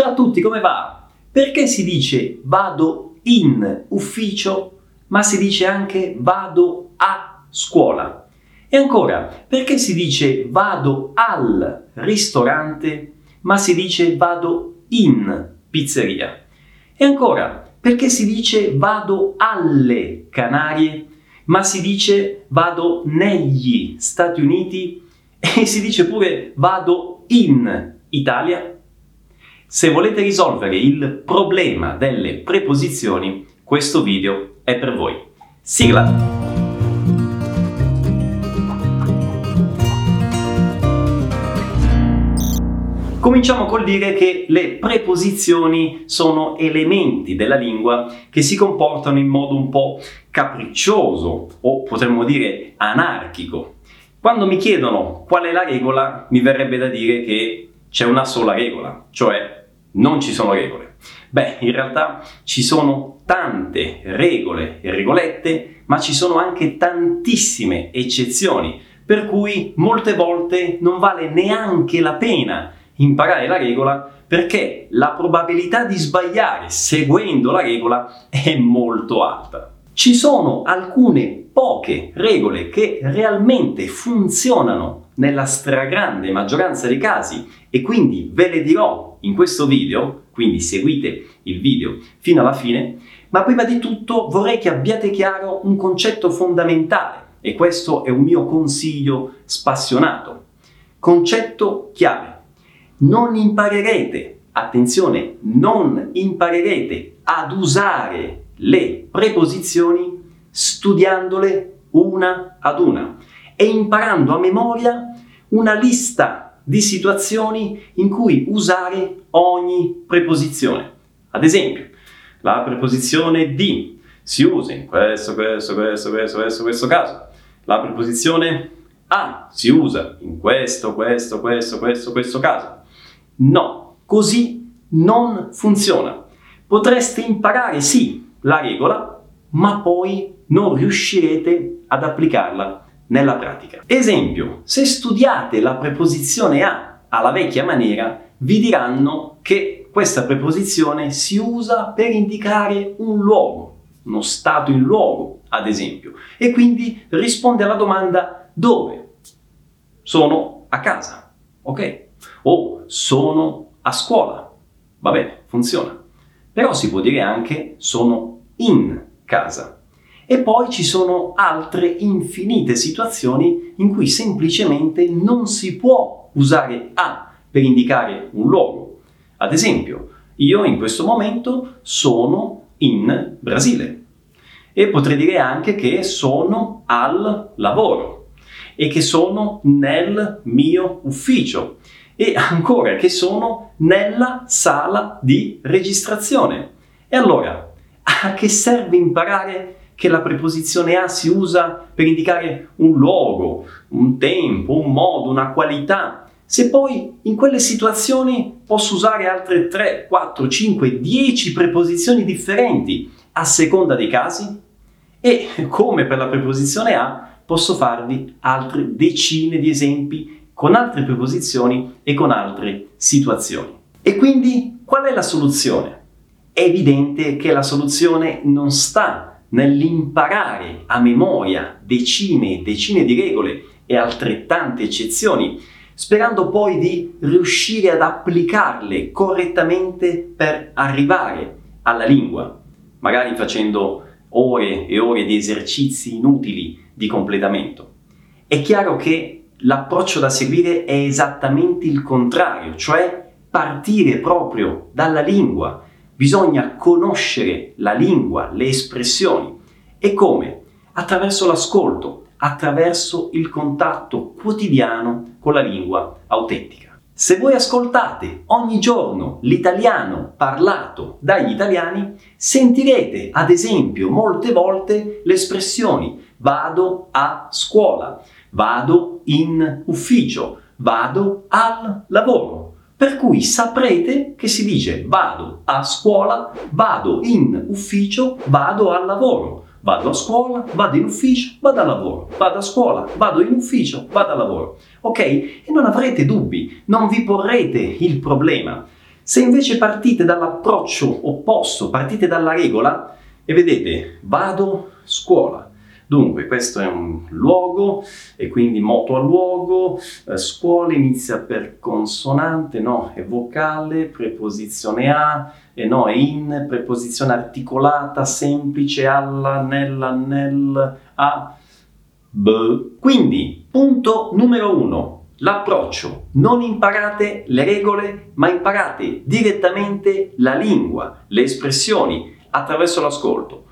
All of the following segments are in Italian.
Ciao a tutti, come va? Perché si dice vado in ufficio, ma si dice anche vado a scuola? E ancora, perché si dice vado al ristorante, ma si dice vado in pizzeria? E ancora, perché si dice vado alle Canarie, ma si dice vado negli Stati Uniti e si dice pure vado in Italia? Se volete risolvere il problema delle preposizioni, questo video è per voi. Sigla! Cominciamo col dire che le preposizioni sono elementi della lingua che si comportano in modo un po' capriccioso o potremmo dire anarchico. Quando mi chiedono qual è la regola, mi verrebbe da dire che c'è una sola regola, cioè non ci sono regole. Beh, in realtà ci sono tante regole e regolette, ma ci sono anche tantissime eccezioni, per cui molte volte non vale neanche la pena imparare la regola perché la probabilità di sbagliare seguendo la regola è molto alta. Ci sono alcune poche regole che realmente funzionano nella stragrande maggioranza dei casi e quindi ve le dirò in questo video, quindi seguite il video fino alla fine, ma prima di tutto vorrei che abbiate chiaro un concetto fondamentale e questo è un mio consiglio spassionato. Concetto chiave non imparerete, attenzione, non imparerete ad usare le preposizioni studiandole una ad una e imparando a memoria una lista di situazioni in cui usare ogni preposizione. Ad esempio, la preposizione di si usa in questo, questo, questo, questo, questo, questo caso. La preposizione a si usa in questo, questo, questo, questo, questo caso. No, così non funziona. Potreste imparare sì la regola, ma poi non riuscirete ad applicarla nella pratica. Esempio, se studiate la preposizione a alla vecchia maniera, vi diranno che questa preposizione si usa per indicare un luogo, uno stato in luogo, ad esempio, e quindi risponde alla domanda dove? Sono a casa, ok? o sono a scuola. Va bene, funziona. Però si può dire anche sono in casa. E poi ci sono altre infinite situazioni in cui semplicemente non si può usare a per indicare un luogo. Ad esempio, io in questo momento sono in Brasile e potrei dire anche che sono al lavoro e che sono nel mio ufficio e ancora che sono nella sala di registrazione. E allora, a che serve imparare che la preposizione a si usa per indicare un luogo, un tempo, un modo, una qualità, se poi in quelle situazioni posso usare altre 3, 4, 5, 10 preposizioni differenti a seconda dei casi? E come per la preposizione a, posso farvi altre decine di esempi con altre preposizioni e con altre situazioni. E quindi qual è la soluzione? È evidente che la soluzione non sta nell'imparare a memoria decine e decine di regole e altrettante eccezioni, sperando poi di riuscire ad applicarle correttamente per arrivare alla lingua, magari facendo ore e ore di esercizi inutili di completamento. È chiaro che l'approccio da seguire è esattamente il contrario, cioè partire proprio dalla lingua. Bisogna conoscere la lingua, le espressioni. E come? Attraverso l'ascolto, attraverso il contatto quotidiano con la lingua autentica. Se voi ascoltate ogni giorno l'italiano parlato dagli italiani, sentirete ad esempio molte volte le espressioni vado a scuola, vado in ufficio, vado al lavoro. Per cui saprete che si dice vado a scuola, vado in ufficio, vado al lavoro. Vado a scuola, vado in ufficio, vado al lavoro. Vado a scuola, vado in ufficio, vado al lavoro. Ok? E non avrete dubbi, non vi porrete il problema. Se invece partite dall'approccio opposto, partite dalla regola e vedete, vado scuola, Dunque, questo è un luogo e quindi moto a luogo, eh, scuola inizia per consonante, no, è vocale, preposizione a, e no, è in, preposizione articolata, semplice, alla, nella, nel, a, b. Quindi, punto numero uno, l'approccio. Non imparate le regole, ma imparate direttamente la lingua, le espressioni, attraverso l'ascolto.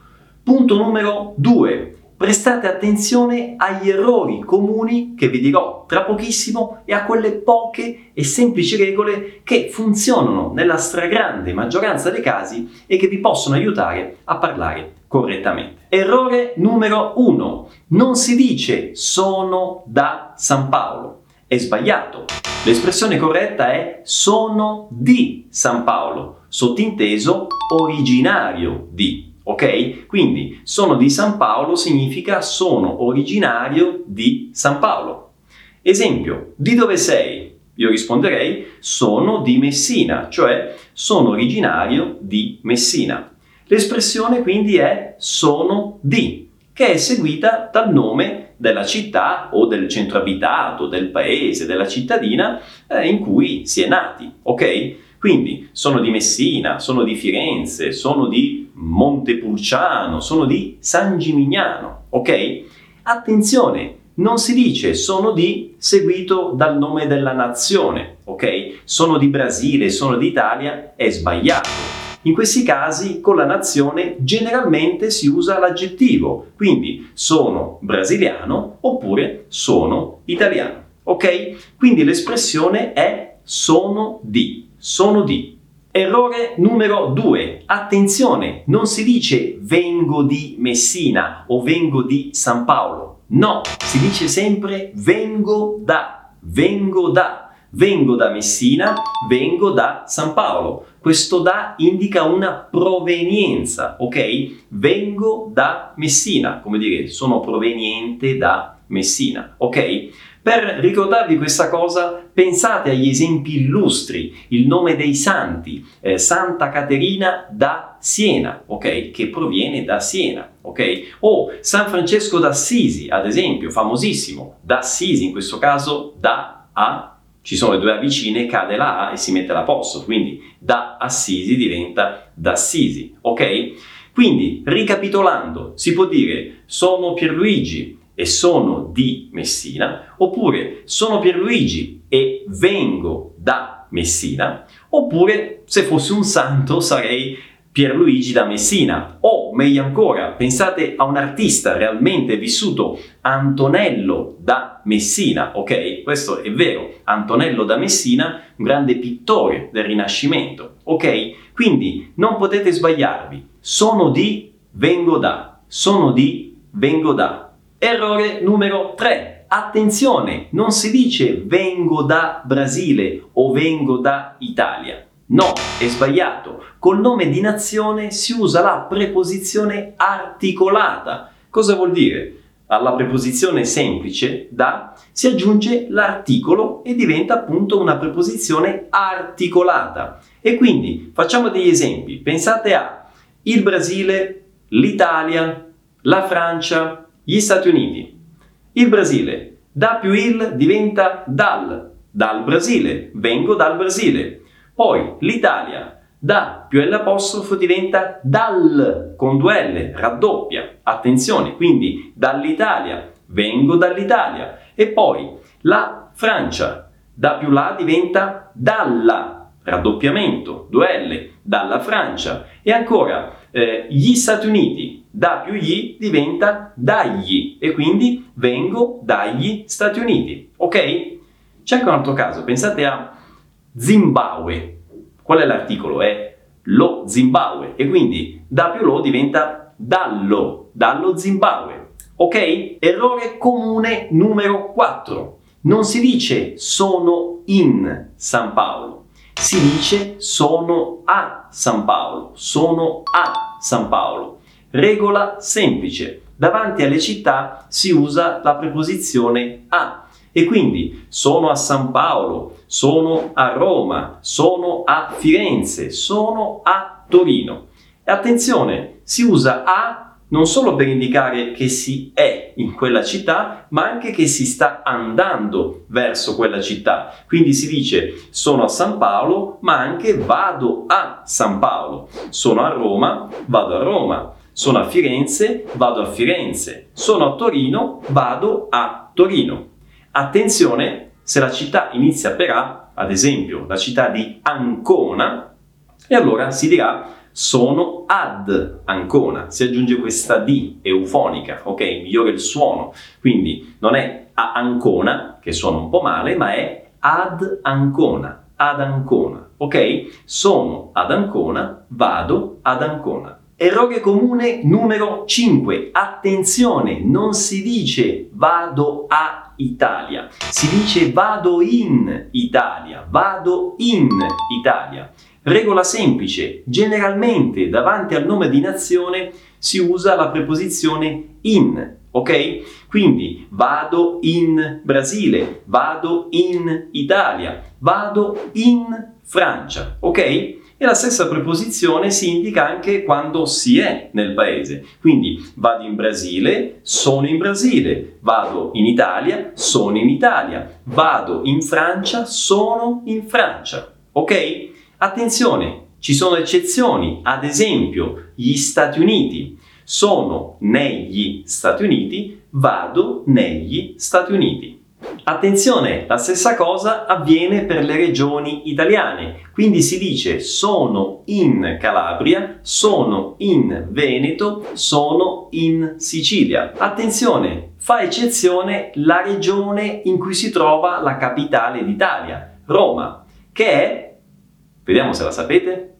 Punto numero due, prestate attenzione agli errori comuni che vi dirò tra pochissimo e a quelle poche e semplici regole che funzionano nella stragrande maggioranza dei casi e che vi possono aiutare a parlare correttamente. Errore numero uno. Non si dice sono da San Paolo. È sbagliato. L'espressione corretta è sono di San Paolo, sottinteso originario di ok? Quindi sono di San Paolo significa sono originario di San Paolo. Esempio, di dove sei? Io risponderei sono di Messina, cioè sono originario di Messina. L'espressione quindi è sono di, che è seguita dal nome della città o del centro abitato, del paese, della cittadina eh, in cui si è nati, ok? Quindi sono di Messina, sono di Firenze, sono di Montepulciano, sono di San Gimignano, ok? Attenzione, non si dice sono di seguito dal nome della nazione, ok? Sono di Brasile, sono di Italia, è sbagliato. In questi casi con la nazione generalmente si usa l'aggettivo, quindi sono brasiliano oppure sono italiano, ok? Quindi l'espressione è sono di sono di. Errore numero 2. Attenzione, non si dice vengo di Messina o vengo di San Paolo. No, si dice sempre vengo da, vengo da. Vengo da Messina, vengo da San Paolo. Questo da indica una provenienza, ok? Vengo da Messina, come dire, sono proveniente da Messina, ok? Per ricordarvi questa cosa, pensate agli esempi illustri, il nome dei santi, eh, Santa Caterina da Siena, ok? Che proviene da Siena, ok? O San Francesco d'Assisi, ad esempio, famosissimo, d'Assisi, in questo caso da A, ci sono le due A vicine, cade la A e si mette la posto, quindi da Assisi diventa d'Assisi, ok? Quindi, ricapitolando, si può dire sono Pierluigi, e sono di Messina, oppure sono Pierluigi e vengo da Messina, oppure se fossi un santo sarei Pierluigi da Messina, o meglio ancora, pensate a un artista realmente vissuto, Antonello da Messina, ok? Questo è vero, Antonello da Messina, un grande pittore del Rinascimento, ok? Quindi non potete sbagliarvi, sono di, vengo da, sono di, vengo da. Errore numero 3. Attenzione, non si dice vengo da Brasile o vengo da Italia. No, è sbagliato. Col nome di nazione si usa la preposizione articolata. Cosa vuol dire? Alla preposizione semplice da si aggiunge l'articolo e diventa appunto una preposizione articolata. E quindi facciamo degli esempi. Pensate a il Brasile, l'Italia, la Francia, gli Stati Uniti. Il Brasile. Da più il diventa dal. Dal Brasile. Vengo dal Brasile. Poi l'Italia. Da più l'apostrofo diventa dal con due L, raddoppia. Attenzione, quindi dall'Italia. Vengo dall'Italia. E poi la Francia. Da più la diventa dalla, raddoppiamento, due L, dalla Francia. E ancora eh, gli Stati Uniti da più gli diventa dagli e quindi vengo dagli Stati Uniti. Ok? C'è anche un altro caso, pensate a Zimbabwe. Qual è l'articolo? È lo Zimbabwe e quindi da più lo diventa dallo, dallo Zimbabwe. Ok? Errore comune numero 4. Non si dice sono in San Paolo, si dice sono a San Paolo, sono a San Paolo. Regola semplice. Davanti alle città si usa la preposizione a. E quindi sono a San Paolo, sono a Roma, sono a Firenze, sono a Torino. E attenzione, si usa a non solo per indicare che si è in quella città, ma anche che si sta andando verso quella città. Quindi si dice sono a San Paolo, ma anche vado a San Paolo. Sono a Roma, vado a Roma. Sono a Firenze, vado a Firenze. Sono a Torino, vado a Torino. Attenzione, se la città inizia per A, ad esempio la città di Ancona, e allora si dirà sono ad Ancona, si aggiunge questa D eufonica, ok? Migliore il suono, quindi non è a Ancona, che suona un po' male, ma è ad Ancona, ad Ancona, ok? Sono ad Ancona, vado ad Ancona. Errore comune numero 5. Attenzione, non si dice vado a Italia, si dice vado in Italia, vado in Italia. Regola semplice, generalmente davanti al nome di nazione si usa la preposizione in, ok? Quindi vado in Brasile, vado in Italia, vado in Francia, ok? E la stessa preposizione si indica anche quando si è nel paese. Quindi vado in Brasile, sono in Brasile, vado in Italia, sono in Italia, vado in Francia, sono in Francia, ok? Attenzione, ci sono eccezioni, ad esempio gli Stati Uniti. Sono negli Stati Uniti, vado negli Stati Uniti. Attenzione, la stessa cosa avviene per le regioni italiane, quindi si dice sono in Calabria, sono in Veneto, sono in Sicilia. Attenzione, fa eccezione la regione in cui si trova la capitale d'Italia, Roma, che è Vediamo se la sapete.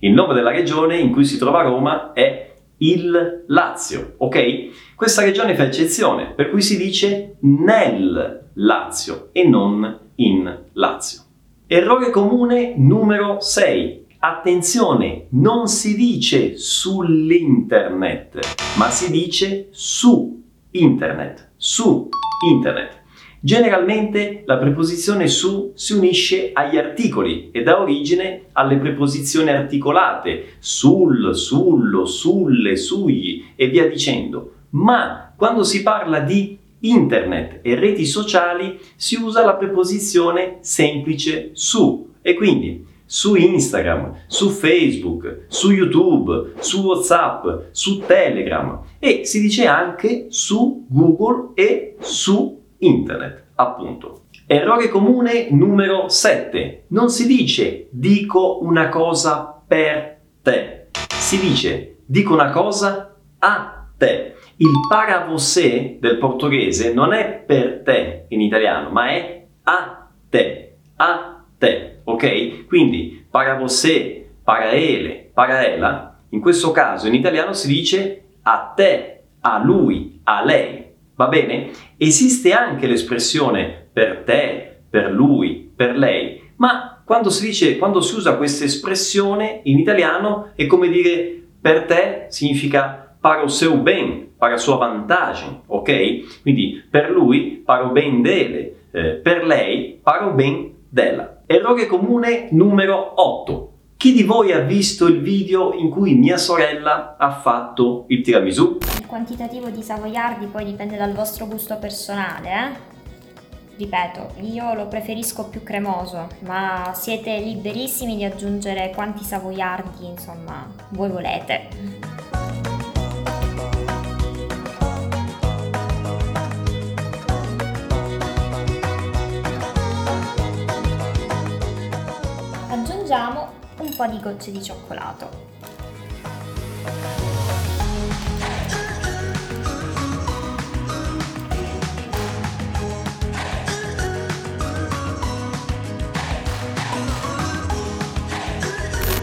Il nome della regione in cui si trova Roma è il Lazio, ok? Questa regione fa eccezione, per cui si dice nel Lazio e non in Lazio. Errore comune numero 6. Attenzione, non si dice sull'internet, ma si dice su internet, su internet. Generalmente la preposizione su si unisce agli articoli e dà origine alle preposizioni articolate sul, sullo, sulle, sugli e via dicendo. Ma quando si parla di internet e reti sociali si usa la preposizione semplice su e quindi su Instagram, su Facebook, su YouTube, su WhatsApp, su Telegram e si dice anche su Google e su internet, appunto. Errore comune numero 7. Non si dice dico una cosa per te, si dice dico una cosa a te. Il para você del portoghese non è per te in italiano, ma è a te, a te, ok? Quindi para você, para ele, para ella, in questo caso in italiano si dice a te, a lui, a lei. Va bene? Esiste anche l'espressione per te, per lui, per lei, ma quando si dice, quando si usa questa espressione in italiano è come dire per te significa para o seu bem, para a sua vantagem, ok? Quindi per lui para o bem dele, eh, per lei para o bem della. Errore comune numero 8. Chi di voi ha visto il video in cui mia sorella ha fatto il tiramisù? Il quantitativo di savoiardi poi dipende dal vostro gusto personale, eh? Ripeto, io lo preferisco più cremoso, ma siete liberissimi di aggiungere quanti savoiardi, insomma, voi volete. Aggiungiamo un po' di gocce di cioccolato.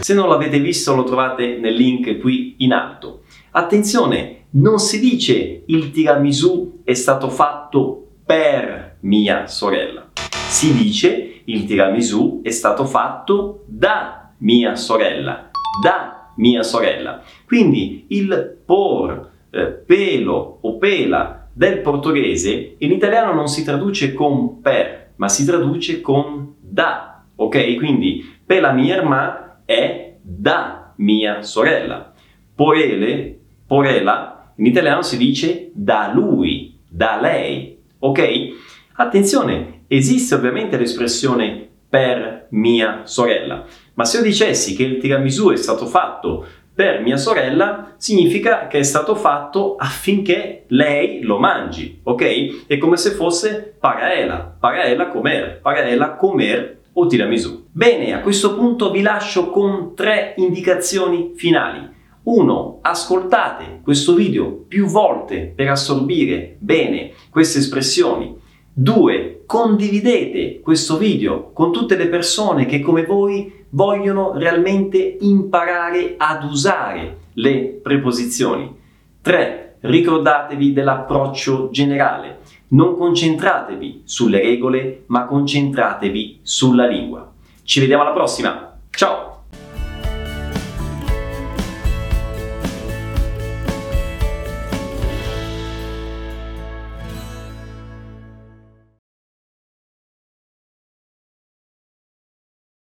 Se non l'avete visto lo trovate nel link qui in alto. Attenzione, non si dice il tiramisù è stato fatto per mia sorella. Si dice il tiramisù è stato fatto da mia sorella, da mia sorella. Quindi il por, eh, pelo o pela del portoghese in italiano non si traduce con per, ma si traduce con da. Ok? Quindi per la mia irmã è da mia sorella. Por ele, por ela, in italiano si dice da lui, da lei. Ok? Attenzione, esiste ovviamente l'espressione per mia sorella, ma se io dicessi che il tiramisù è stato fatto per mia sorella significa che è stato fatto affinché lei lo mangi, ok? È come se fosse para ella, para ella comer, para ella comer o tiramisù. Bene, a questo punto vi lascio con tre indicazioni finali. 1. Ascoltate questo video più volte per assorbire bene queste espressioni. 2. Condividete questo video con tutte le persone che come voi vogliono realmente imparare ad usare le preposizioni. 3. Ricordatevi dell'approccio generale. Non concentratevi sulle regole, ma concentratevi sulla lingua. Ci vediamo alla prossima. Ciao!